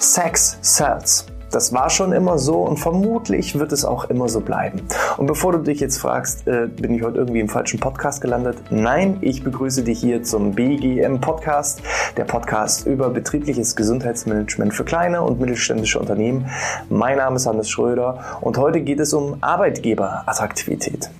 Sex sells. Das war schon immer so und vermutlich wird es auch immer so bleiben. Und bevor du dich jetzt fragst, äh, bin ich heute irgendwie im falschen Podcast gelandet? Nein, ich begrüße dich hier zum BGM Podcast, der Podcast über betriebliches Gesundheitsmanagement für kleine und mittelständische Unternehmen. Mein Name ist Hannes Schröder und heute geht es um Arbeitgeberattraktivität.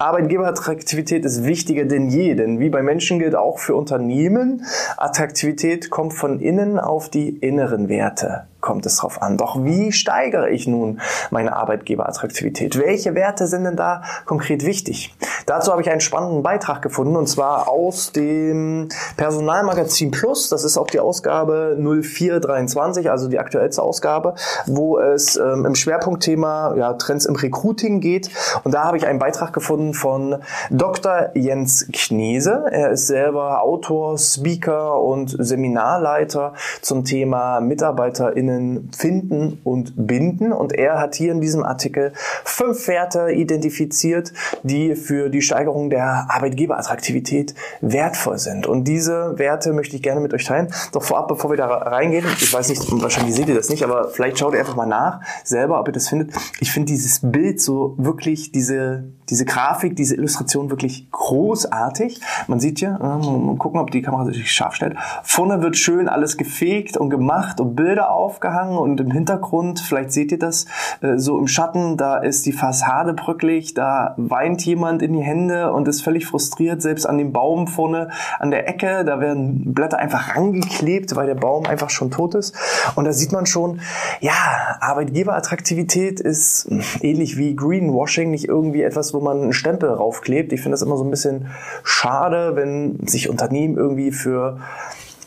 Arbeitgeberattraktivität ist wichtiger denn je, denn wie bei Menschen gilt auch für Unternehmen, Attraktivität kommt von innen auf die inneren Werte kommt es drauf an. Doch wie steigere ich nun meine Arbeitgeberattraktivität? Welche Werte sind denn da konkret wichtig? Dazu habe ich einen spannenden Beitrag gefunden und zwar aus dem Personalmagazin Plus. Das ist auch die Ausgabe 0423, also die aktuellste Ausgabe, wo es ähm, im Schwerpunktthema ja, Trends im Recruiting geht. Und da habe ich einen Beitrag gefunden von Dr. Jens Knese. Er ist selber Autor, Speaker und Seminarleiter zum Thema MitarbeiterInnen Themen finden und binden. Und er hat hier in diesem Artikel fünf Werte identifiziert, die für die Steigerung der Arbeitgeberattraktivität wertvoll sind. Und diese Werte möchte ich gerne mit euch teilen. Doch vorab, bevor wir da reingehen, ich weiß nicht, wahrscheinlich seht ihr das nicht, aber vielleicht schaut ihr einfach mal nach selber, ob ihr das findet. Ich finde dieses Bild so wirklich, diese, diese Grafik, diese Illustration wirklich großartig. Man sieht hier, mal gucken, ob die Kamera sich scharf stellt. Vorne wird schön alles gefegt und gemacht und Bilder auf aufgehangen und im Hintergrund, vielleicht seht ihr das, äh, so im Schatten, da ist die Fassade bröcklich, da weint jemand in die Hände und ist völlig frustriert, selbst an dem Baum vorne an der Ecke, da werden Blätter einfach rangeklebt, weil der Baum einfach schon tot ist. Und da sieht man schon, ja, Arbeitgeberattraktivität ist ähnlich wie Greenwashing, nicht irgendwie etwas, wo man einen Stempel raufklebt. Ich finde das immer so ein bisschen schade, wenn sich Unternehmen irgendwie für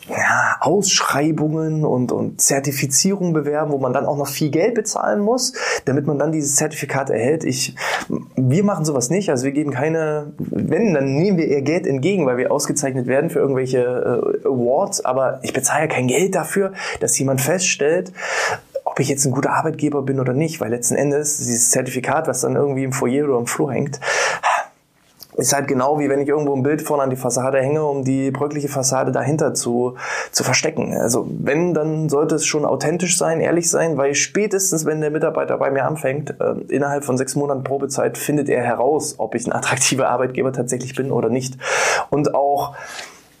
ja, Ausschreibungen und, und Zertifizierungen bewerben, wo man dann auch noch viel Geld bezahlen muss, damit man dann dieses Zertifikat erhält. Ich, wir machen sowas nicht, also wir geben keine, wenn, dann nehmen wir eher Geld entgegen, weil wir ausgezeichnet werden für irgendwelche äh, Awards, aber ich bezahle kein Geld dafür, dass jemand feststellt, ob ich jetzt ein guter Arbeitgeber bin oder nicht, weil letzten Endes dieses Zertifikat, was dann irgendwie im Foyer oder im Flur hängt, ist halt genau wie wenn ich irgendwo ein Bild vorne an die Fassade hänge, um die bröckliche Fassade dahinter zu, zu verstecken. Also wenn, dann sollte es schon authentisch sein, ehrlich sein, weil spätestens, wenn der Mitarbeiter bei mir anfängt, äh, innerhalb von sechs Monaten Probezeit, findet er heraus, ob ich ein attraktiver Arbeitgeber tatsächlich bin oder nicht. Und auch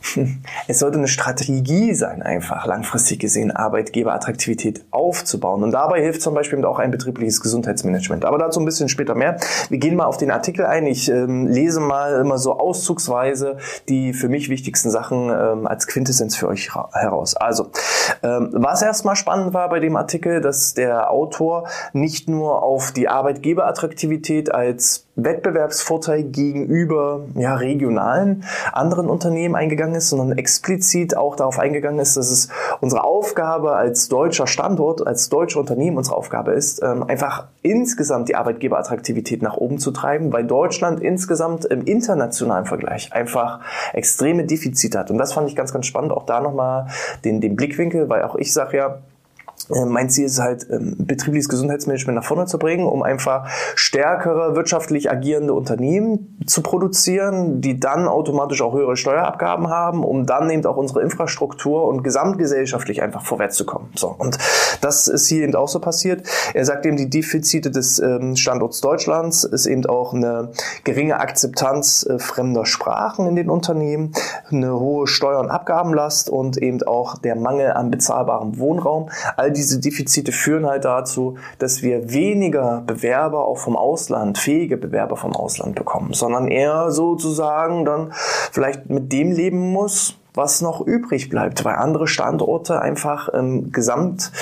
es sollte eine Strategie sein, einfach langfristig gesehen Arbeitgeberattraktivität aufzubauen. Und dabei hilft zum Beispiel auch ein betriebliches Gesundheitsmanagement. Aber dazu ein bisschen später mehr. Wir gehen mal auf den Artikel ein. Ich ähm, lese mal immer so auszugsweise die für mich wichtigsten Sachen ähm, als Quintessenz für euch heraus. Also, ähm, was erstmal spannend war bei dem Artikel, dass der Autor nicht nur auf die Arbeitgeberattraktivität als Wettbewerbsvorteil gegenüber ja, regionalen anderen Unternehmen eingegangen ist, sondern explizit auch darauf eingegangen ist, dass es unsere Aufgabe als deutscher Standort, als deutsche Unternehmen unsere Aufgabe ist, ähm, einfach insgesamt die Arbeitgeberattraktivität nach oben zu treiben, weil Deutschland insgesamt im internationalen Vergleich einfach extreme Defizite hat. Und das fand ich ganz, ganz spannend, auch da nochmal den, den Blickwinkel, weil auch ich sage ja, mein Ziel ist halt, ähm, betriebliches Gesundheitsmanagement nach vorne zu bringen, um einfach stärkere wirtschaftlich agierende Unternehmen zu produzieren, die dann automatisch auch höhere Steuerabgaben haben, um dann eben auch unsere Infrastruktur und gesamtgesellschaftlich einfach vorwärts zu kommen. So. Und das ist hier eben auch so passiert. Er sagt eben, die Defizite des ähm, Standorts Deutschlands ist eben auch eine geringe Akzeptanz äh, fremder Sprachen in den Unternehmen, eine hohe Steuer- und Abgabenlast und eben auch der Mangel an bezahlbarem Wohnraum. All diese Defizite führen halt dazu, dass wir weniger Bewerber auch vom Ausland, fähige Bewerber vom Ausland bekommen, sondern eher sozusagen dann vielleicht mit dem leben muss, was noch übrig bleibt, weil andere Standorte einfach im Gesamt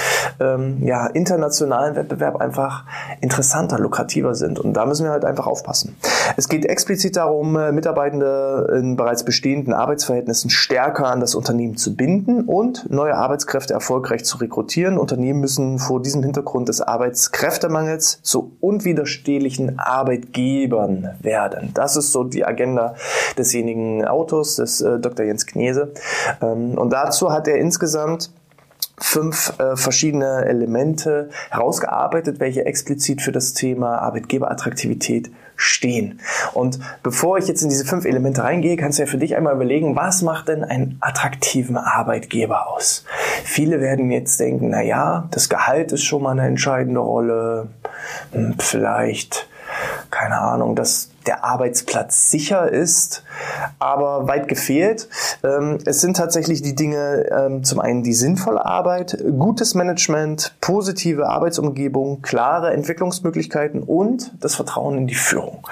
ähm, ja, internationalen Wettbewerb einfach interessanter, lukrativer sind. Und da müssen wir halt einfach aufpassen. Es geht explizit darum, äh, Mitarbeitende in bereits bestehenden Arbeitsverhältnissen stärker an das Unternehmen zu binden und neue Arbeitskräfte erfolgreich zu rekrutieren. Unternehmen müssen vor diesem Hintergrund des Arbeitskräftemangels zu unwiderstehlichen Arbeitgebern werden. Das ist so die Agenda desjenigen Autors, des äh, Dr. Jens Knese. Ähm, und dazu hat er insgesamt fünf äh, verschiedene Elemente herausgearbeitet, welche explizit für das Thema Arbeitgeberattraktivität stehen. Und bevor ich jetzt in diese fünf Elemente reingehe, kannst du ja für dich einmal überlegen, was macht denn einen attraktiven Arbeitgeber aus? Viele werden jetzt denken, na ja, das Gehalt ist schon mal eine entscheidende Rolle, hm, vielleicht keine Ahnung, dass der Arbeitsplatz sicher ist, aber weit gefehlt. Ähm, es sind tatsächlich die Dinge, ähm, zum einen die sinnvolle Arbeit, gutes Management, positive Arbeitsumgebung, klare Entwicklungsmöglichkeiten und das Vertrauen in die Führung.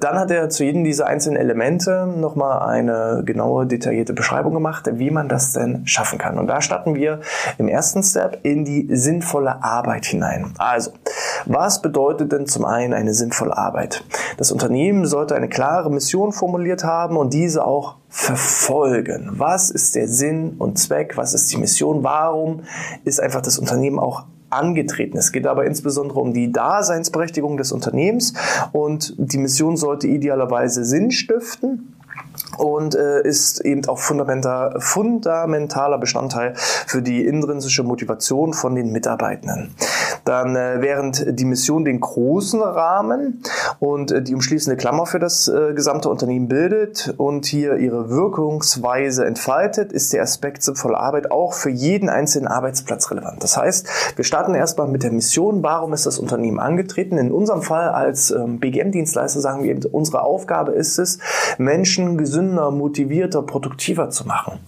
Dann hat er zu jedem dieser einzelnen Elemente nochmal eine genaue, detaillierte Beschreibung gemacht, wie man das denn schaffen kann. Und da starten wir im ersten Step in die sinnvolle Arbeit hinein. Also, was bedeutet denn zum einen eine sinnvolle Arbeit? Das Unternehmen sollte eine klare Mission formuliert haben und diese auch verfolgen. Was ist der Sinn und Zweck? Was ist die Mission? Warum ist einfach das Unternehmen auch angetreten. Es geht aber insbesondere um die Daseinsberechtigung des Unternehmens und die Mission sollte idealerweise Sinn stiften und äh, ist eben auch fundamentaler, fundamentaler Bestandteil für die intrinsische Motivation von den Mitarbeitenden. Dann äh, während die Mission den großen Rahmen und äh, die umschließende Klammer für das äh, gesamte Unternehmen bildet und hier ihre Wirkungsweise entfaltet, ist der Aspekt sinnvoller Arbeit auch für jeden einzelnen Arbeitsplatz relevant. Das heißt, wir starten erstmal mit der Mission, warum ist das Unternehmen angetreten? In unserem Fall als ähm, BGM-Dienstleister sagen wir eben, unsere Aufgabe ist es, Menschen gesünder, motivierter, produktiver zu machen.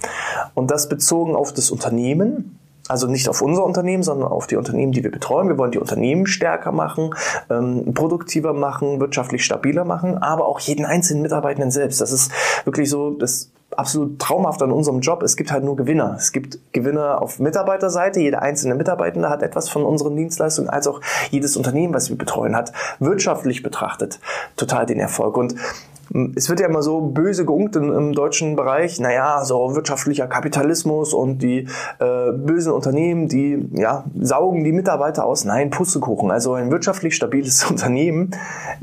Und das bezogen auf das Unternehmen, also nicht auf unser Unternehmen, sondern auf die Unternehmen, die wir betreuen. Wir wollen die Unternehmen stärker machen, ähm, produktiver machen, wirtschaftlich stabiler machen, aber auch jeden einzelnen Mitarbeitenden selbst. Das ist wirklich so das absolut traumhaft an unserem Job. Es gibt halt nur Gewinner. Es gibt Gewinner auf Mitarbeiterseite. Jeder einzelne Mitarbeitende hat etwas von unseren Dienstleistungen, als auch jedes Unternehmen, was wir betreuen, hat wirtschaftlich betrachtet total den Erfolg. Und es wird ja immer so böse geunkt im, im deutschen Bereich, naja, so wirtschaftlicher Kapitalismus und die äh, bösen Unternehmen, die ja, saugen die Mitarbeiter aus. Nein, Pustekuchen. Also ein wirtschaftlich stabiles Unternehmen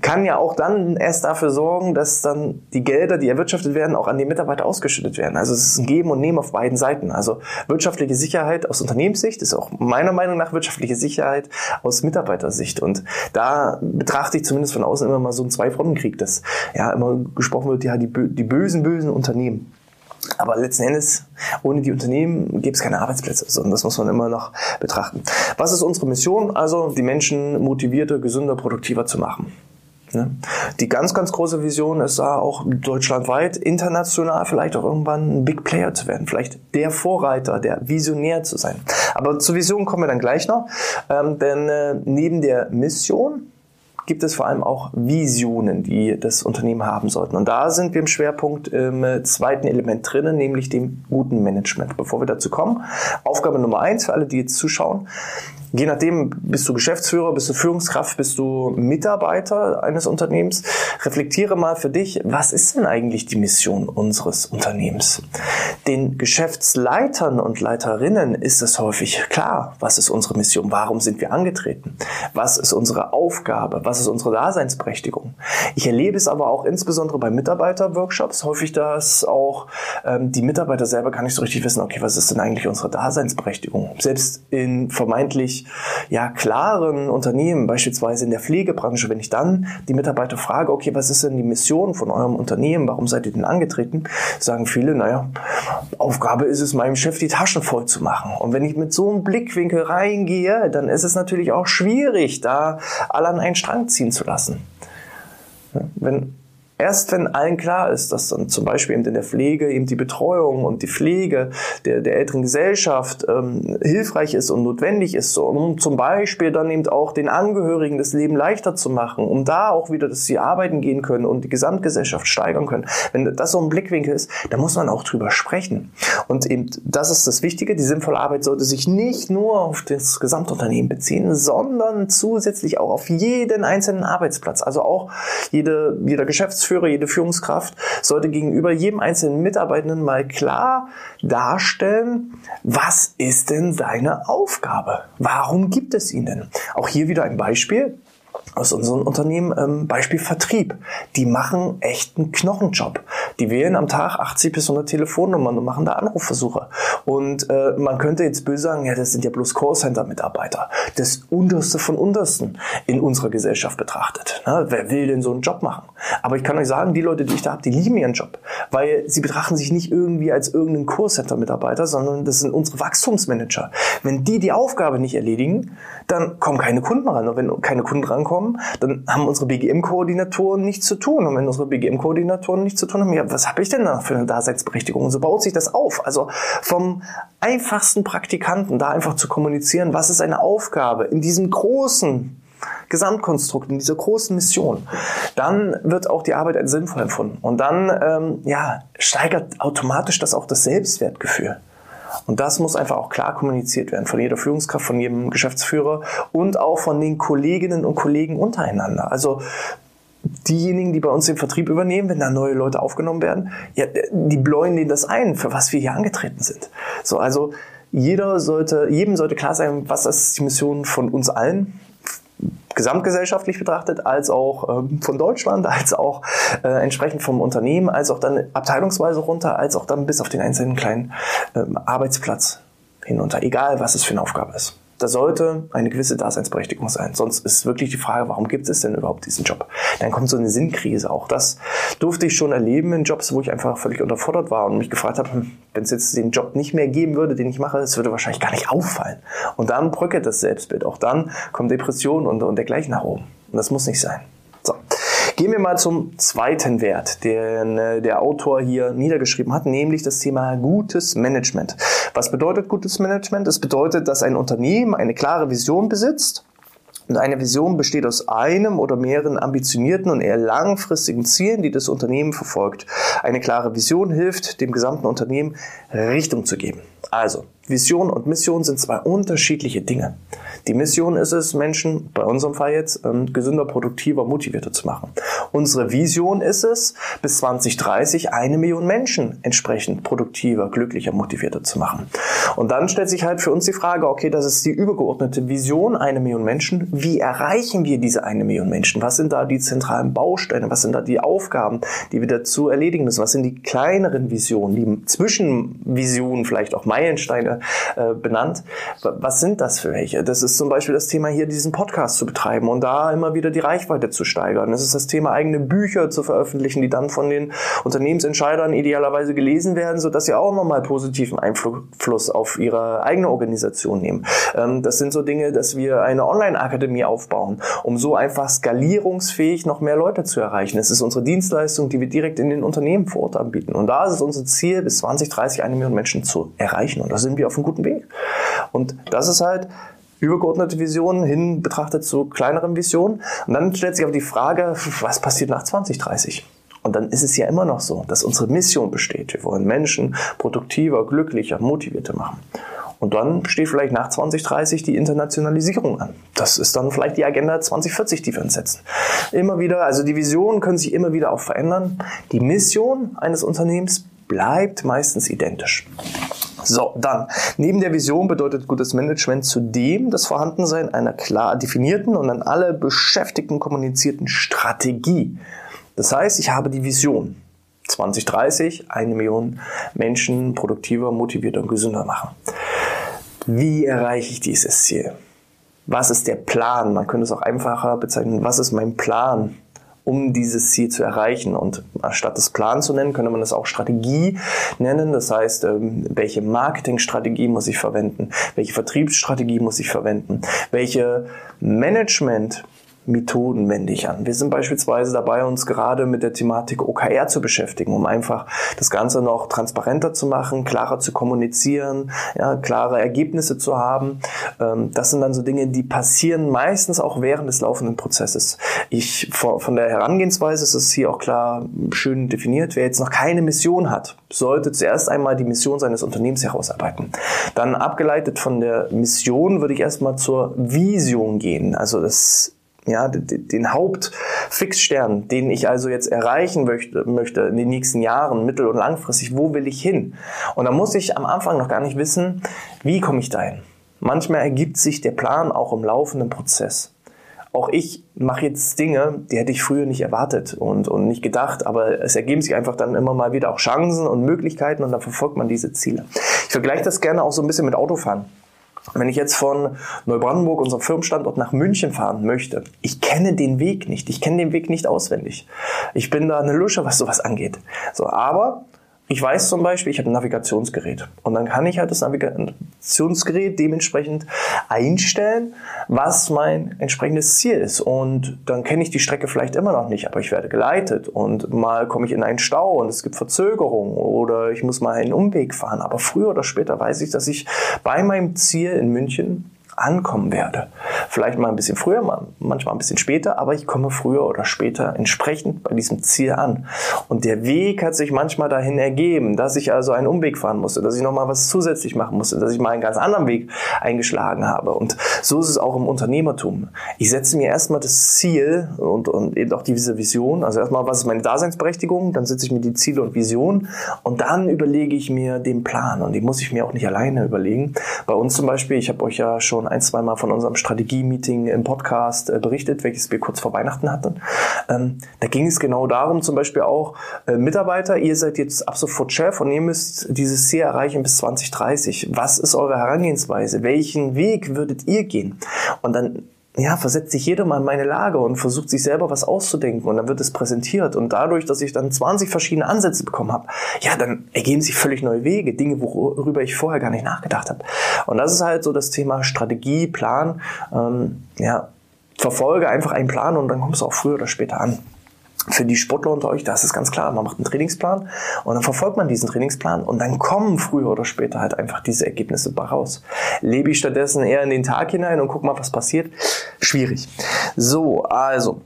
kann ja auch dann erst dafür sorgen, dass dann die Gelder, die erwirtschaftet werden, auch an die Mitarbeiter ausgeschüttet werden. Also es ist ein Geben und Nehmen auf beiden Seiten. Also wirtschaftliche Sicherheit aus Unternehmenssicht ist auch meiner Meinung nach wirtschaftliche Sicherheit aus Mitarbeitersicht. Und da betrachte ich zumindest von außen immer mal so einen Zwei-Fronten-Krieg, dass ja immer gesprochen wird, ja, die, die bösen, bösen Unternehmen. Aber letzten Endes, ohne die Unternehmen gäbe es keine Arbeitsplätze. Und das muss man immer noch betrachten. Was ist unsere Mission? Also, die Menschen motivierter, gesünder, produktiver zu machen. Ne? Die ganz, ganz große Vision ist da auch deutschlandweit, international vielleicht auch irgendwann ein Big Player zu werden, vielleicht der Vorreiter, der Visionär zu sein. Aber zur Vision kommen wir dann gleich noch, ähm, denn äh, neben der Mission gibt es vor allem auch Visionen, die das Unternehmen haben sollten. Und da sind wir im Schwerpunkt im zweiten Element drinnen, nämlich dem guten Management. Bevor wir dazu kommen, Aufgabe Nummer eins für alle, die jetzt zuschauen. Je nachdem, bist du Geschäftsführer, bist du Führungskraft, bist du Mitarbeiter eines Unternehmens. Reflektiere mal für dich, was ist denn eigentlich die Mission unseres Unternehmens? Den Geschäftsleitern und Leiterinnen ist es häufig klar, was ist unsere Mission? Warum sind wir angetreten? Was ist unsere Aufgabe? Was ist unsere Daseinsberechtigung? Ich erlebe es aber auch insbesondere bei Mitarbeiterworkshops häufig, dass auch ähm, die Mitarbeiter selber gar nicht so richtig wissen, okay, was ist denn eigentlich unsere Daseinsberechtigung? Selbst in vermeintlich ja, klaren Unternehmen, beispielsweise in der Pflegebranche, wenn ich dann die Mitarbeiter frage, okay, was ist denn die Mission von eurem Unternehmen, warum seid ihr denn angetreten, sagen viele, naja, Aufgabe ist es, meinem Chef die Taschen voll zu machen. Und wenn ich mit so einem Blickwinkel reingehe, dann ist es natürlich auch schwierig, da alle an einen Strang ziehen zu lassen. Wenn Erst wenn allen klar ist, dass dann zum Beispiel eben in der Pflege eben die Betreuung und die Pflege der, der älteren Gesellschaft ähm, hilfreich ist und notwendig ist, um zum Beispiel dann eben auch den Angehörigen das Leben leichter zu machen, um da auch wieder, dass sie arbeiten gehen können und die Gesamtgesellschaft steigern können. Wenn das so ein Blickwinkel ist, dann muss man auch drüber sprechen. Und eben das ist das Wichtige, die sinnvolle Arbeit sollte sich nicht nur auf das Gesamtunternehmen beziehen, sondern zusätzlich auch auf jeden einzelnen Arbeitsplatz. Also auch jede, jeder Geschäftsführer Geschäftsführer, jede Führungskraft sollte gegenüber jedem einzelnen Mitarbeitenden mal klar darstellen, was ist denn seine Aufgabe? Warum gibt es ihn denn? Auch hier wieder ein Beispiel aus unserem Unternehmen, ähm, Beispiel Vertrieb. Die machen echt einen Knochenjob. Die wählen am Tag 80 bis 100 Telefonnummern und machen da Anrufversuche. Und äh, man könnte jetzt böse sagen, ja, das sind ja bloß Callcenter-Mitarbeiter. Das Unterste von Untersten in unserer Gesellschaft betrachtet. Ne? Wer will denn so einen Job machen? Aber ich kann euch sagen, die Leute, die ich da habe, die lieben ihren Job. Weil sie betrachten sich nicht irgendwie als irgendeinen Callcenter-Mitarbeiter, sondern das sind unsere Wachstumsmanager. Wenn die die Aufgabe nicht erledigen, dann kommen keine Kunden ran. Und wenn keine Kunden rankommen, dann haben unsere BGM-Koordinatoren nichts zu tun. Und wenn unsere BGM-Koordinatoren nichts zu tun haben, ja, was habe ich denn da für eine Daseinsberechtigung? Und so baut sich das auf. Also vom einfachsten Praktikanten da einfach zu kommunizieren, was ist eine Aufgabe in diesem großen Gesamtkonstrukt, in dieser großen Mission, dann wird auch die Arbeit als sinnvoll empfunden. Und dann ähm, ja, steigert automatisch das auch das Selbstwertgefühl. Und das muss einfach auch klar kommuniziert werden von jeder Führungskraft, von jedem Geschäftsführer und auch von den Kolleginnen und Kollegen untereinander. Also diejenigen, die bei uns den Vertrieb übernehmen, wenn da neue Leute aufgenommen werden, ja, die bläuen denen das ein, für was wir hier angetreten sind. So, also jeder sollte, jedem sollte klar sein, was ist die Mission von uns allen, gesamtgesellschaftlich betrachtet, als auch ähm, von Deutschland, als auch äh, entsprechend vom Unternehmen, als auch dann abteilungsweise runter, als auch dann bis auf den einzelnen kleinen ähm, Arbeitsplatz hinunter, egal was es für eine Aufgabe ist. Da sollte eine gewisse Daseinsberechtigung sein. Sonst ist wirklich die Frage, warum gibt es denn überhaupt diesen Job? Dann kommt so eine Sinnkrise. Auch das durfte ich schon erleben in Jobs, wo ich einfach völlig unterfordert war und mich gefragt habe, hm, wenn es jetzt den Job nicht mehr geben würde, den ich mache, es würde wahrscheinlich gar nicht auffallen. Und dann bröckelt das Selbstbild. Auch dann kommen Depressionen und, und dergleichen nach oben. Und das muss nicht sein. So. Gehen wir mal zum zweiten Wert, den äh, der Autor hier niedergeschrieben hat, nämlich das Thema gutes Management. Was bedeutet gutes Management? Es bedeutet, dass ein Unternehmen eine klare Vision besitzt und eine Vision besteht aus einem oder mehreren ambitionierten und eher langfristigen Zielen, die das Unternehmen verfolgt. Eine klare Vision hilft, dem gesamten Unternehmen Richtung zu geben. Also, Vision und Mission sind zwei unterschiedliche Dinge. Die Mission ist es, Menschen, bei unserem Fall jetzt, ähm, gesünder, produktiver, motivierter zu machen. Unsere Vision ist es, bis 2030 eine Million Menschen entsprechend produktiver, glücklicher, motivierter zu machen. Und dann stellt sich halt für uns die Frage, okay, das ist die übergeordnete Vision, eine Million Menschen. Wie erreichen wir diese eine Million Menschen? Was sind da die zentralen Bausteine? Was sind da die Aufgaben, die wir dazu erledigen müssen? Was sind die kleineren Visionen, die Zwischenvisionen, vielleicht auch Meilensteine äh, benannt? Was sind das für welche? Das ist zum Beispiel das Thema hier, diesen Podcast zu betreiben und da immer wieder die Reichweite zu steigern. Es ist das Thema, eigene Bücher zu veröffentlichen, die dann von den Unternehmensentscheidern idealerweise gelesen werden, sodass sie auch nochmal positiven Einfluss auf ihre eigene Organisation nehmen. Ähm, das sind so Dinge, dass wir eine Online-Akademie aufbauen, um so einfach skalierungsfähig noch mehr Leute zu erreichen. Es ist unsere Dienstleistung, die wir direkt in den Unternehmen vor Ort anbieten. Und da ist es unser Ziel, bis 2030 eine Million Menschen zu erreichen. Und da sind wir auf einem guten Weg. Und das ist halt übergeordnete Visionen hin betrachtet zu kleineren Visionen. Und dann stellt sich auch die Frage, was passiert nach 2030? Und dann ist es ja immer noch so, dass unsere Mission besteht. Wir wollen Menschen produktiver, glücklicher, motivierter machen. Und dann steht vielleicht nach 2030 die Internationalisierung an. Das ist dann vielleicht die Agenda 2040, die wir uns setzen. Immer wieder, also die Visionen können sich immer wieder auch verändern. Die Mission eines Unternehmens bleibt meistens identisch. So, dann. Neben der Vision bedeutet gutes Management zudem das Vorhandensein einer klar definierten und an alle Beschäftigten kommunizierten Strategie. Das heißt, ich habe die Vision. 2030 eine Million Menschen produktiver, motivierter und gesünder machen. Wie erreiche ich dieses Ziel? Was ist der Plan? Man könnte es auch einfacher bezeichnen. Was ist mein Plan? Um dieses Ziel zu erreichen. Und statt das Plan zu nennen, könnte man es auch Strategie nennen. Das heißt, ähm, welche Marketingstrategie muss ich verwenden? Welche Vertriebsstrategie muss ich verwenden? Welche Management Methoden wende ich an. Wir sind beispielsweise dabei, uns gerade mit der Thematik OKR zu beschäftigen, um einfach das Ganze noch transparenter zu machen, klarer zu kommunizieren, ja, klare Ergebnisse zu haben. Ähm, das sind dann so Dinge, die passieren meistens auch während des laufenden Prozesses. Ich, von der Herangehensweise ist es hier auch klar schön definiert. Wer jetzt noch keine Mission hat, sollte zuerst einmal die Mission seines Unternehmens herausarbeiten. Dann abgeleitet von der Mission würde ich erstmal zur Vision gehen. Also das ja, den Hauptfixstern, den ich also jetzt erreichen möchte, möchte in den nächsten Jahren, mittel- und langfristig, wo will ich hin? Und da muss ich am Anfang noch gar nicht wissen, wie komme ich dahin? Manchmal ergibt sich der Plan auch im laufenden Prozess. auch ich mache jetzt Dinge, die hätte ich früher nicht erwartet und, und nicht gedacht, aber es ergeben sich einfach dann immer mal wieder auch Chancen und Möglichkeiten und dann verfolgt man diese Ziele. Ich vergleiche das gerne auch so ein bisschen mit Autofahren. Wenn ich jetzt von Neubrandenburg, unserem Firmenstandort, nach München fahren möchte, ich kenne den Weg nicht. Ich kenne den Weg nicht auswendig. Ich bin da eine Lusche, was sowas angeht. So, aber ich weiß zum Beispiel, ich habe ein Navigationsgerät und dann kann ich halt das Navigationsgerät dementsprechend einstellen, was mein entsprechendes Ziel ist. Und dann kenne ich die Strecke vielleicht immer noch nicht, aber ich werde geleitet und mal komme ich in einen Stau und es gibt Verzögerungen oder ich muss mal einen Umweg fahren. Aber früher oder später weiß ich, dass ich bei meinem Ziel in München ankommen werde. Vielleicht mal ein bisschen früher, manchmal ein bisschen später, aber ich komme früher oder später entsprechend bei diesem Ziel an. Und der Weg hat sich manchmal dahin ergeben, dass ich also einen Umweg fahren musste, dass ich nochmal was zusätzlich machen musste, dass ich mal einen ganz anderen Weg eingeschlagen habe. Und so ist es auch im Unternehmertum. Ich setze mir erstmal das Ziel und, und eben auch diese Vision. Also erstmal, was ist meine Daseinsberechtigung? Dann setze ich mir die Ziele und Vision und dann überlege ich mir den Plan. Und die muss ich mir auch nicht alleine überlegen. Bei uns zum Beispiel, ich habe euch ja schon schon ein, zwei Mal von unserem Strategie-Meeting im Podcast äh, berichtet, welches wir kurz vor Weihnachten hatten. Ähm, da ging es genau darum, zum Beispiel auch äh, Mitarbeiter, ihr seid jetzt ab sofort Chef und ihr müsst dieses Ziel erreichen bis 2030. Was ist eure Herangehensweise? Welchen Weg würdet ihr gehen? Und dann ja, versetzt sich jeder mal in meine Lage und versucht sich selber was auszudenken und dann wird es präsentiert. Und dadurch, dass ich dann 20 verschiedene Ansätze bekommen habe, ja, dann ergeben sich völlig neue Wege, Dinge, worüber ich vorher gar nicht nachgedacht habe. Und das ist halt so das Thema Strategie, Plan, ähm, ja, verfolge einfach einen Plan und dann kommst du auch früher oder später an für die Sportler unter euch, das ist ganz klar, man macht einen Trainingsplan und dann verfolgt man diesen Trainingsplan und dann kommen früher oder später halt einfach diese Ergebnisse raus. Lebe ich stattdessen eher in den Tag hinein und guck mal, was passiert? Schwierig. So, also,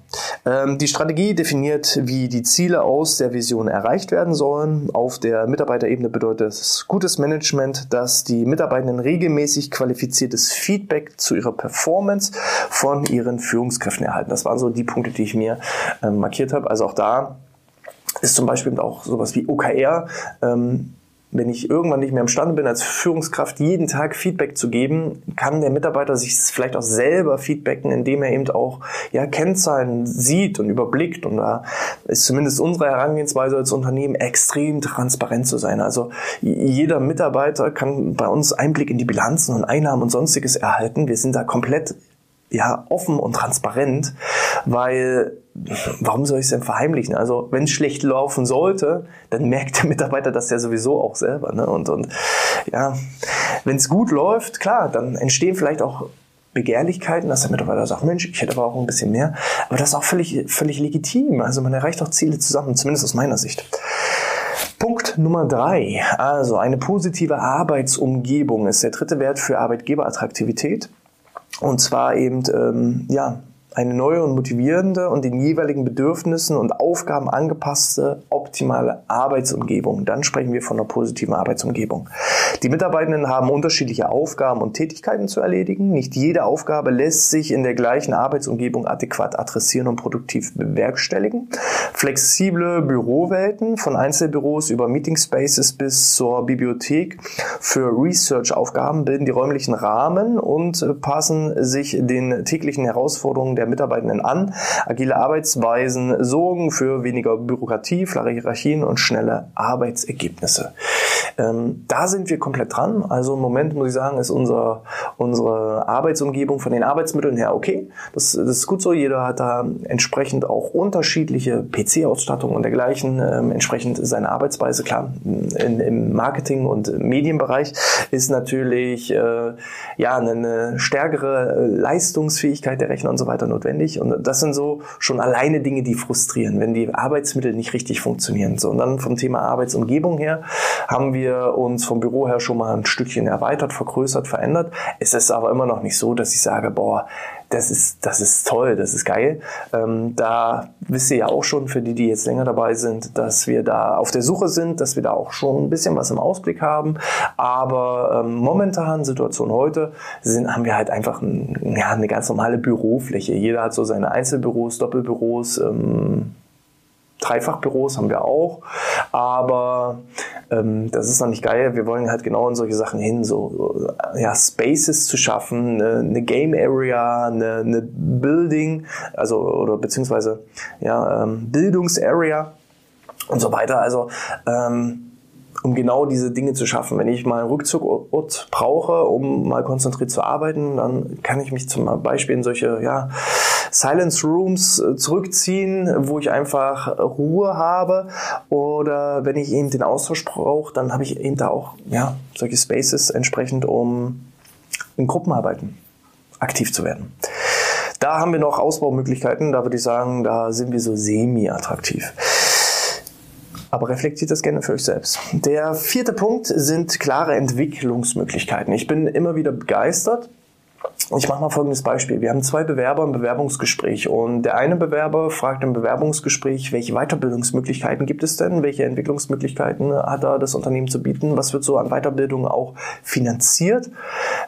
ähm, die Strategie definiert, wie die Ziele aus der Vision erreicht werden sollen. Auf der Mitarbeiterebene bedeutet es gutes Management, dass die Mitarbeitenden regelmäßig qualifiziertes Feedback zu ihrer Performance von ihren Führungskräften erhalten. Das waren so die Punkte, die ich mir ähm, markiert habe. Also auch da ist zum Beispiel auch sowas wie OKR. Ähm, wenn ich irgendwann nicht mehr imstande bin, als Führungskraft jeden Tag Feedback zu geben, kann der Mitarbeiter sich vielleicht auch selber feedbacken, indem er eben auch ja, Kennzahlen sieht und überblickt. Und da ist zumindest unsere Herangehensweise als Unternehmen extrem transparent zu sein. Also jeder Mitarbeiter kann bei uns Einblick in die Bilanzen und Einnahmen und sonstiges erhalten. Wir sind da komplett ja, offen und transparent, weil warum soll ich es denn verheimlichen? Also wenn es schlecht laufen sollte, dann merkt der Mitarbeiter das ja sowieso auch selber. Ne? Und, und ja, wenn es gut läuft, klar, dann entstehen vielleicht auch Begehrlichkeiten, dass der Mitarbeiter sagt, Mensch, ich hätte aber auch ein bisschen mehr. Aber das ist auch völlig, völlig legitim. Also man erreicht auch Ziele zusammen, zumindest aus meiner Sicht. Punkt Nummer drei, also eine positive Arbeitsumgebung ist der dritte Wert für Arbeitgeberattraktivität. Und zwar eben, ähm, ja, eine neue und motivierende und den jeweiligen Bedürfnissen und Aufgaben angepasste optimale Arbeitsumgebung. Dann sprechen wir von einer positiven Arbeitsumgebung. Die Mitarbeitenden haben unterschiedliche Aufgaben und Tätigkeiten zu erledigen. Nicht jede Aufgabe lässt sich in der gleichen Arbeitsumgebung adäquat adressieren und produktiv bewerkstelligen. Flexible Bürowelten von Einzelbüros über Meeting Spaces bis zur Bibliothek für Research-Aufgaben bilden die räumlichen Rahmen und passen sich den täglichen Herausforderungen der Mitarbeitenden an. Agile Arbeitsweisen sorgen für weniger Bürokratie, flache Hierarchien und schnelle Arbeitsergebnisse. Ähm, da sind wir komplett dran. Also im Moment muss ich sagen, ist unser, unsere Arbeitsumgebung von den Arbeitsmitteln her okay. Das, das ist gut so. Jeder hat da entsprechend auch unterschiedliche PC-Ausstattung und dergleichen. Ähm, entsprechend seine Arbeitsweise. Klar, in, im Marketing- und Medienbereich ist natürlich äh, ja eine stärkere Leistungsfähigkeit der Rechner und so weiter notwendig. Und das sind so schon alleine Dinge, die frustrieren, wenn die Arbeitsmittel nicht richtig funktionieren. So, und dann vom Thema Arbeitsumgebung her haben wir uns vom Büro her schon mal ein Stückchen erweitert, vergrößert, verändert. Es ist aber immer noch nicht so, dass ich sage, boah, das ist, das ist toll, das ist geil. Ähm, da wisst ihr ja auch schon, für die, die jetzt länger dabei sind, dass wir da auf der Suche sind, dass wir da auch schon ein bisschen was im Ausblick haben. Aber ähm, momentan, Situation heute, sind, haben wir halt einfach ein, ja, eine ganz normale Bürofläche. Jeder hat so seine Einzelbüros, Doppelbüros, ähm, Dreifachbüros haben wir auch, Aber ähm, das ist noch nicht geil. Wir wollen halt genau in solche Sachen hin, so ja, Spaces zu schaffen, eine, eine Game Area, eine, eine Building, also oder beziehungsweise ja, ähm, Bildungsarea und so weiter. Also ähm, um genau diese Dinge zu schaffen. Wenn ich mal einen Rückzugort brauche, um mal konzentriert zu arbeiten, dann kann ich mich zum Beispiel in solche ja, Silence Rooms äh, zurückziehen, wo ich einfach Ruhe habe. Oder wenn ich eben den Austausch brauche, dann habe ich eben da auch ja, solche Spaces entsprechend, um in Gruppenarbeiten aktiv zu werden. Da haben wir noch Ausbaumöglichkeiten. Da würde ich sagen, da sind wir so semi-attraktiv. Aber reflektiert das gerne für euch selbst. Der vierte Punkt sind klare Entwicklungsmöglichkeiten. Ich bin immer wieder begeistert ich mache mal folgendes Beispiel. Wir haben zwei Bewerber im Bewerbungsgespräch und der eine Bewerber fragt im Bewerbungsgespräch, welche Weiterbildungsmöglichkeiten gibt es denn? Welche Entwicklungsmöglichkeiten hat da das Unternehmen zu bieten? Was wird so an Weiterbildung auch finanziert?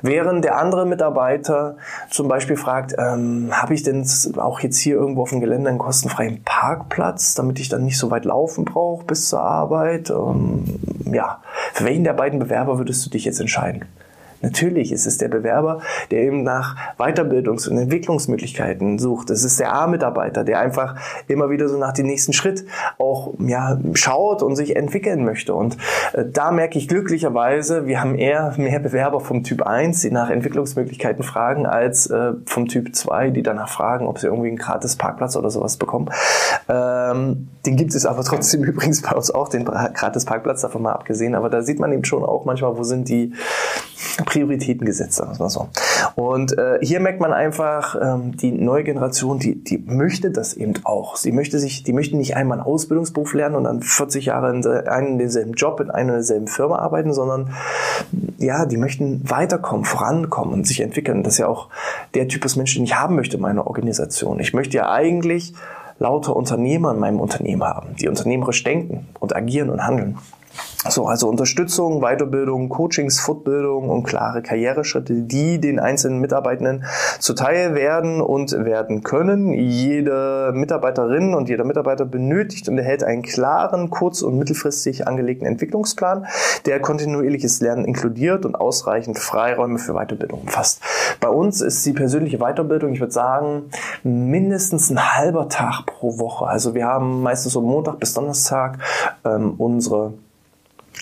Während der andere Mitarbeiter zum Beispiel fragt, ähm, habe ich denn auch jetzt hier irgendwo auf dem Gelände einen kostenfreien Parkplatz, damit ich dann nicht so weit laufen brauche bis zur Arbeit? Ähm, ja, für welchen der beiden Bewerber würdest du dich jetzt entscheiden? Natürlich ist es der Bewerber, der eben nach Weiterbildungs- und Entwicklungsmöglichkeiten sucht. Es ist der A-Mitarbeiter, der einfach immer wieder so nach dem nächsten Schritt auch ja, schaut und sich entwickeln möchte. Und äh, da merke ich glücklicherweise, wir haben eher mehr Bewerber vom Typ 1, die nach Entwicklungsmöglichkeiten fragen, als äh, vom Typ 2, die danach fragen, ob sie irgendwie einen gratis Parkplatz oder sowas bekommen. Ähm, den gibt es aber trotzdem übrigens bei uns auch, den gratis Parkplatz davon mal abgesehen. Aber da sieht man eben schon auch manchmal, wo sind die Prioritäten gesetzt, so. Und äh, hier merkt man einfach, ähm, die neue Generation, die, die möchte das eben auch. Sie möchte sich, die möchten nicht einmal einen Ausbildungsberuf lernen und dann 40 Jahre in einem denselben Job in einer derselben Firma arbeiten, sondern ja, die möchten weiterkommen, vorankommen und sich entwickeln. Das ist ja auch der Typus Mensch, den ich haben möchte in meiner Organisation. Ich möchte ja eigentlich lauter Unternehmer in meinem Unternehmen haben, die unternehmerisch denken und agieren und handeln. So, also Unterstützung, Weiterbildung, Coachings, Fortbildung und klare Karriereschritte, die den einzelnen Mitarbeitenden zuteil werden und werden können. Jede Mitarbeiterin und jeder Mitarbeiter benötigt und erhält einen klaren, kurz- und mittelfristig angelegten Entwicklungsplan, der kontinuierliches Lernen inkludiert und ausreichend Freiräume für Weiterbildung umfasst. Bei uns ist die persönliche Weiterbildung, ich würde sagen, mindestens ein halber Tag pro Woche. Also wir haben meistens so Montag bis Donnerstag ähm, unsere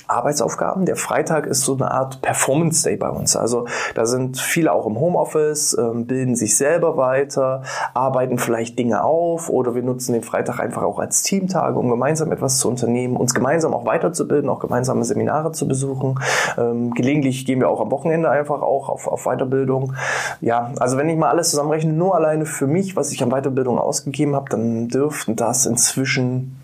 Arbeitsaufgaben. Der Freitag ist so eine Art Performance Day bei uns. Also da sind viele auch im Homeoffice, ähm, bilden sich selber weiter, arbeiten vielleicht Dinge auf oder wir nutzen den Freitag einfach auch als Teamtage, um gemeinsam etwas zu unternehmen, uns gemeinsam auch weiterzubilden, auch gemeinsame Seminare zu besuchen. Ähm, gelegentlich gehen wir auch am Wochenende einfach auch auf, auf Weiterbildung. Ja, also wenn ich mal alles zusammenrechne, nur alleine für mich, was ich an Weiterbildung ausgegeben habe, dann dürften das inzwischen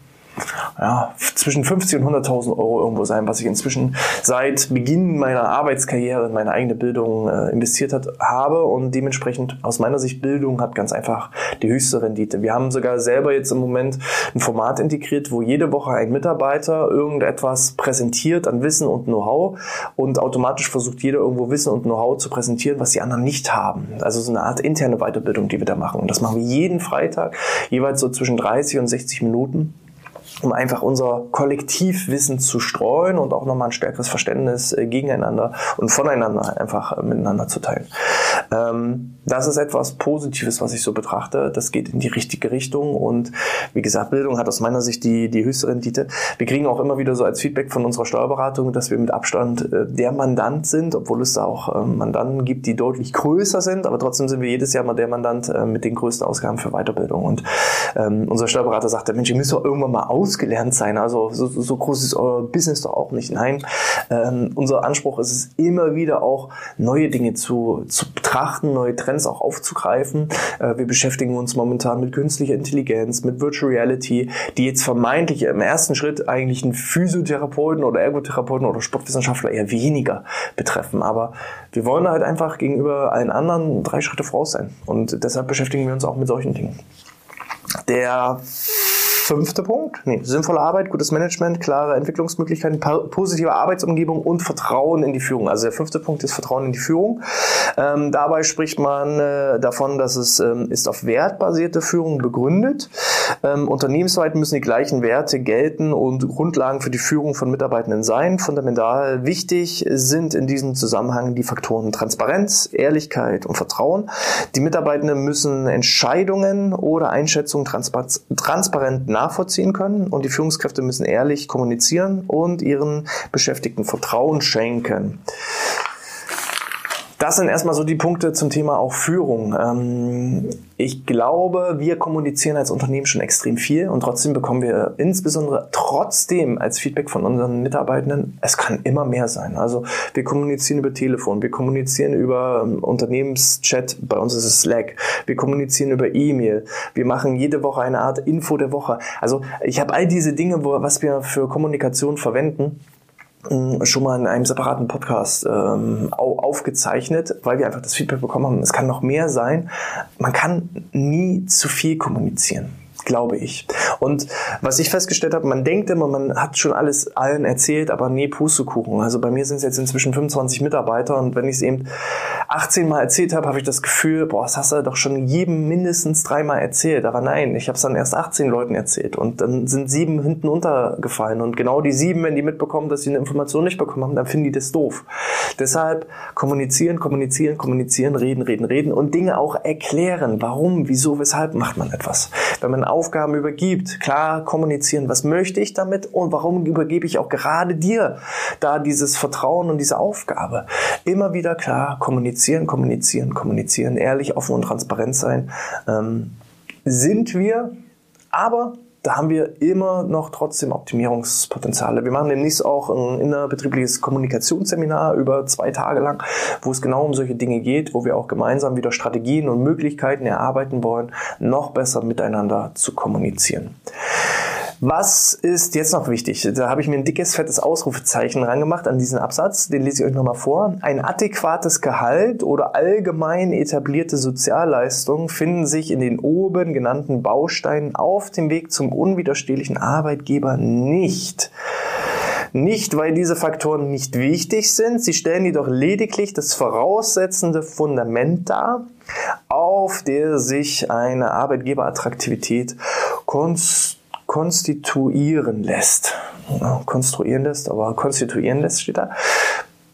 ja, zwischen 50 und 100.000 Euro irgendwo sein, was ich inzwischen seit Beginn meiner Arbeitskarriere in meine eigene Bildung äh, investiert hat, habe und dementsprechend aus meiner Sicht Bildung hat ganz einfach die höchste Rendite. Wir haben sogar selber jetzt im Moment ein Format integriert, wo jede Woche ein Mitarbeiter irgendetwas präsentiert an Wissen und Know-how und automatisch versucht jeder irgendwo Wissen und Know-how zu präsentieren, was die anderen nicht haben. Also so eine Art interne Weiterbildung, die wir da machen. Und das machen wir jeden Freitag, jeweils so zwischen 30 und 60 Minuten um einfach unser Kollektivwissen zu streuen und auch nochmal ein stärkeres Verständnis äh, gegeneinander und voneinander einfach äh, miteinander zu teilen. Ähm, das ist etwas Positives, was ich so betrachte. Das geht in die richtige Richtung und wie gesagt, Bildung hat aus meiner Sicht die, die höchste Rendite. Wir kriegen auch immer wieder so als Feedback von unserer Steuerberatung, dass wir mit Abstand äh, der Mandant sind, obwohl es da auch ähm, Mandanten gibt, die deutlich größer sind, aber trotzdem sind wir jedes Jahr mal der Mandant mit den größten Ausgaben für Weiterbildung. Und ähm, unser Steuerberater sagte, Mensch, ihr müsst doch irgendwann mal aus ausgelernt sein. Also so, so groß ist euer Business doch auch nicht. Nein, ähm, unser Anspruch ist es immer wieder auch neue Dinge zu, zu betrachten, neue Trends auch aufzugreifen. Äh, wir beschäftigen uns momentan mit künstlicher Intelligenz, mit Virtual Reality, die jetzt vermeintlich im ersten Schritt eigentlich einen Physiotherapeuten oder Ergotherapeuten oder Sportwissenschaftler eher weniger betreffen. Aber wir wollen halt einfach gegenüber allen anderen drei Schritte voraus sein. Und deshalb beschäftigen wir uns auch mit solchen Dingen. Der fünfte Punkt, nee, sinnvolle Arbeit, gutes Management, klare Entwicklungsmöglichkeiten, positive Arbeitsumgebung und Vertrauen in die Führung. Also der fünfte Punkt ist Vertrauen in die Führung. Ähm, dabei spricht man äh, davon, dass es ähm, ist auf wertbasierte Führung begründet. Ähm, unternehmensweit müssen die gleichen Werte gelten und Grundlagen für die Führung von Mitarbeitenden sein. Fundamental wichtig sind in diesem Zusammenhang die Faktoren Transparenz, Ehrlichkeit und Vertrauen. Die Mitarbeitenden müssen Entscheidungen oder Einschätzungen transparent nachvollziehen können und die Führungskräfte müssen ehrlich kommunizieren und ihren Beschäftigten Vertrauen schenken. Das sind erstmal so die Punkte zum Thema auch Führung. Ähm, ich glaube, wir kommunizieren als Unternehmen schon extrem viel und trotzdem bekommen wir insbesondere trotzdem als Feedback von unseren Mitarbeitenden, es kann immer mehr sein. Also wir kommunizieren über Telefon, wir kommunizieren über ähm, Unternehmenschat, bei uns ist es Slack, wir kommunizieren über E-Mail, wir machen jede Woche eine Art Info der Woche. Also ich habe all diese Dinge, wo, was wir für Kommunikation verwenden schon mal in einem separaten Podcast ähm, aufgezeichnet, weil wir einfach das Feedback bekommen haben, es kann noch mehr sein. Man kann nie zu viel kommunizieren glaube ich. Und was ich festgestellt habe, man denkt immer, man hat schon alles allen erzählt, aber nee, Pustekuchen. Also bei mir sind es jetzt inzwischen 25 Mitarbeiter und wenn ich es eben 18 Mal erzählt habe, habe ich das Gefühl, boah, das hast du doch schon jedem mindestens dreimal erzählt. Aber nein, ich habe es dann erst 18 Leuten erzählt und dann sind sieben hinten untergefallen. Und genau die sieben, wenn die mitbekommen, dass sie eine Information nicht bekommen haben, dann finden die das doof. Deshalb kommunizieren, kommunizieren, kommunizieren, reden, reden, reden und Dinge auch erklären. Warum, wieso, weshalb macht man etwas. Wenn man Aufgaben übergibt. Klar kommunizieren, was möchte ich damit und warum übergebe ich auch gerade dir da dieses Vertrauen und diese Aufgabe. Immer wieder klar kommunizieren, kommunizieren, kommunizieren, ehrlich, offen und transparent sein. Ähm, sind wir, aber da haben wir immer noch trotzdem Optimierungspotenziale. Wir machen demnächst auch ein innerbetriebliches Kommunikationsseminar über zwei Tage lang, wo es genau um solche Dinge geht, wo wir auch gemeinsam wieder Strategien und Möglichkeiten erarbeiten wollen, noch besser miteinander zu kommunizieren. Was ist jetzt noch wichtig? Da habe ich mir ein dickes, fettes Ausrufezeichen rangemacht an diesen Absatz. Den lese ich euch nochmal vor. Ein adäquates Gehalt oder allgemein etablierte Sozialleistungen finden sich in den oben genannten Bausteinen auf dem Weg zum unwiderstehlichen Arbeitgeber nicht. Nicht, weil diese Faktoren nicht wichtig sind, sie stellen jedoch lediglich das voraussetzende Fundament dar, auf der sich eine Arbeitgeberattraktivität konstruiert konstituieren lässt. Konstruieren lässt, aber konstituieren lässt steht da.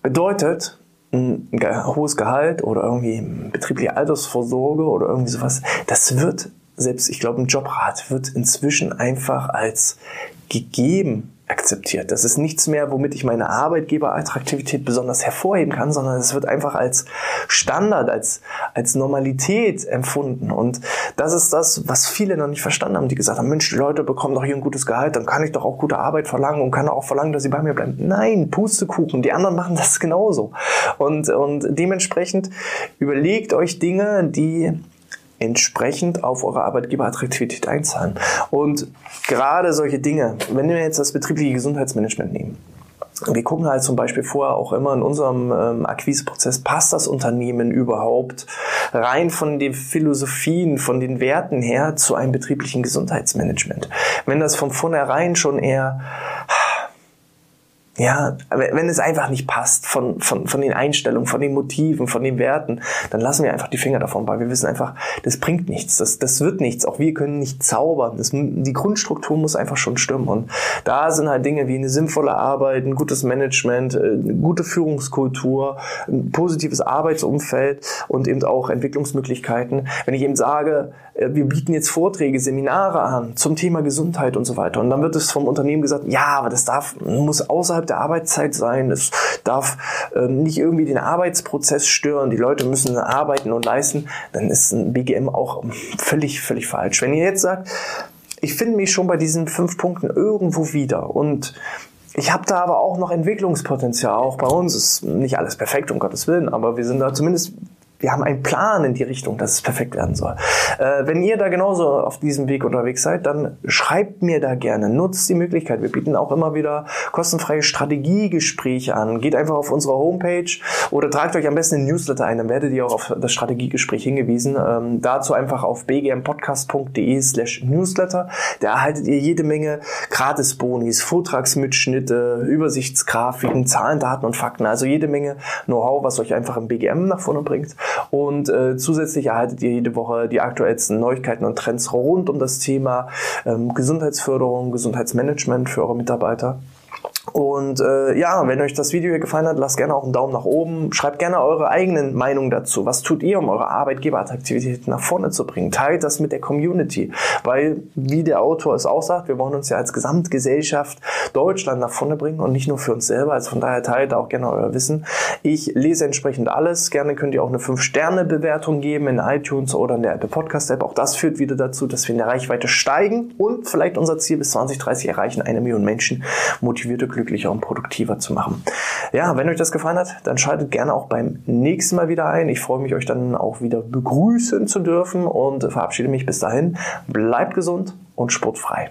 Bedeutet, ein hohes Gehalt oder irgendwie betriebliche Altersvorsorge oder irgendwie sowas, das wird, selbst ich glaube, ein Jobrat wird inzwischen einfach als gegeben akzeptiert. Das ist nichts mehr, womit ich meine Arbeitgeberattraktivität besonders hervorheben kann, sondern es wird einfach als Standard, als, als Normalität empfunden. Und das ist das, was viele noch nicht verstanden haben, die gesagt haben, Mensch, die Leute bekommen doch hier ein gutes Gehalt, dann kann ich doch auch gute Arbeit verlangen und kann auch verlangen, dass sie bei mir bleiben. Nein, Pustekuchen, die anderen machen das genauso. Und, und dementsprechend überlegt euch Dinge, die entsprechend auf eure Arbeitgeberattraktivität einzahlen. Und gerade solche Dinge, wenn wir jetzt das betriebliche Gesundheitsmanagement nehmen, wir gucken halt zum Beispiel vorher auch immer in unserem ähm, Akquiseprozess, passt das Unternehmen überhaupt rein von den Philosophien, von den Werten her zu einem betrieblichen Gesundheitsmanagement. Wenn das von vornherein schon eher ja, wenn es einfach nicht passt von, von, von den Einstellungen, von den Motiven, von den Werten, dann lassen wir einfach die Finger davon, weil wir wissen einfach, das bringt nichts, das, das wird nichts. Auch wir können nicht zaubern. Das, die Grundstruktur muss einfach schon stimmen. Und da sind halt Dinge wie eine sinnvolle Arbeit, ein gutes Management, eine äh, gute Führungskultur, ein positives Arbeitsumfeld und eben auch Entwicklungsmöglichkeiten. Wenn ich eben sage, äh, wir bieten jetzt Vorträge, Seminare an zum Thema Gesundheit und so weiter. Und dann wird es vom Unternehmen gesagt, ja, aber das darf, muss außerhalb der Arbeitszeit sein. Es darf ähm, nicht irgendwie den Arbeitsprozess stören. Die Leute müssen arbeiten und leisten. Dann ist ein BGM auch völlig, völlig falsch. Wenn ihr jetzt sagt, ich finde mich schon bei diesen fünf Punkten irgendwo wieder und ich habe da aber auch noch Entwicklungspotenzial. Auch bei uns ist nicht alles perfekt, um Gottes Willen, aber wir sind da zumindest wir haben einen Plan in die Richtung, dass es perfekt werden soll. Äh, wenn ihr da genauso auf diesem Weg unterwegs seid, dann schreibt mir da gerne, nutzt die Möglichkeit. Wir bieten auch immer wieder kostenfreie Strategiegespräche an. Geht einfach auf unsere Homepage oder tragt euch am besten in Newsletter ein, dann werdet ihr auch auf das Strategiegespräch hingewiesen. Ähm, dazu einfach auf bgmpodcast.de slash Newsletter. Da erhaltet ihr jede Menge Gratis-Bonis, Vortragsmitschnitte, Übersichtsgrafiken, Zahlen, Daten und Fakten. Also jede Menge Know-how, was euch einfach im BGM nach vorne bringt. Und äh, zusätzlich erhaltet ihr jede Woche die aktuellsten Neuigkeiten und Trends rund um das Thema ähm, Gesundheitsförderung, Gesundheitsmanagement für eure Mitarbeiter. Und äh, ja, wenn euch das Video hier gefallen hat, lasst gerne auch einen Daumen nach oben. Schreibt gerne eure eigenen Meinungen dazu. Was tut ihr, um eure Arbeitgeberattraktivität nach vorne zu bringen? Teilt das mit der Community. Weil, wie der Autor es auch sagt, wir wollen uns ja als Gesamtgesellschaft Deutschland nach vorne bringen und nicht nur für uns selber. Also von daher teilt auch gerne euer Wissen. Ich lese entsprechend alles. Gerne könnt ihr auch eine 5-Sterne-Bewertung geben in iTunes oder in der Apple Podcast-App. Auch das führt wieder dazu, dass wir in der Reichweite steigen und vielleicht unser Ziel bis 2030 erreichen, eine Million Menschen motivierte glücklicher und produktiver zu machen. Ja, wenn euch das gefallen hat, dann schaltet gerne auch beim nächsten Mal wieder ein. Ich freue mich, euch dann auch wieder begrüßen zu dürfen und verabschiede mich bis dahin. Bleibt gesund und sportfrei.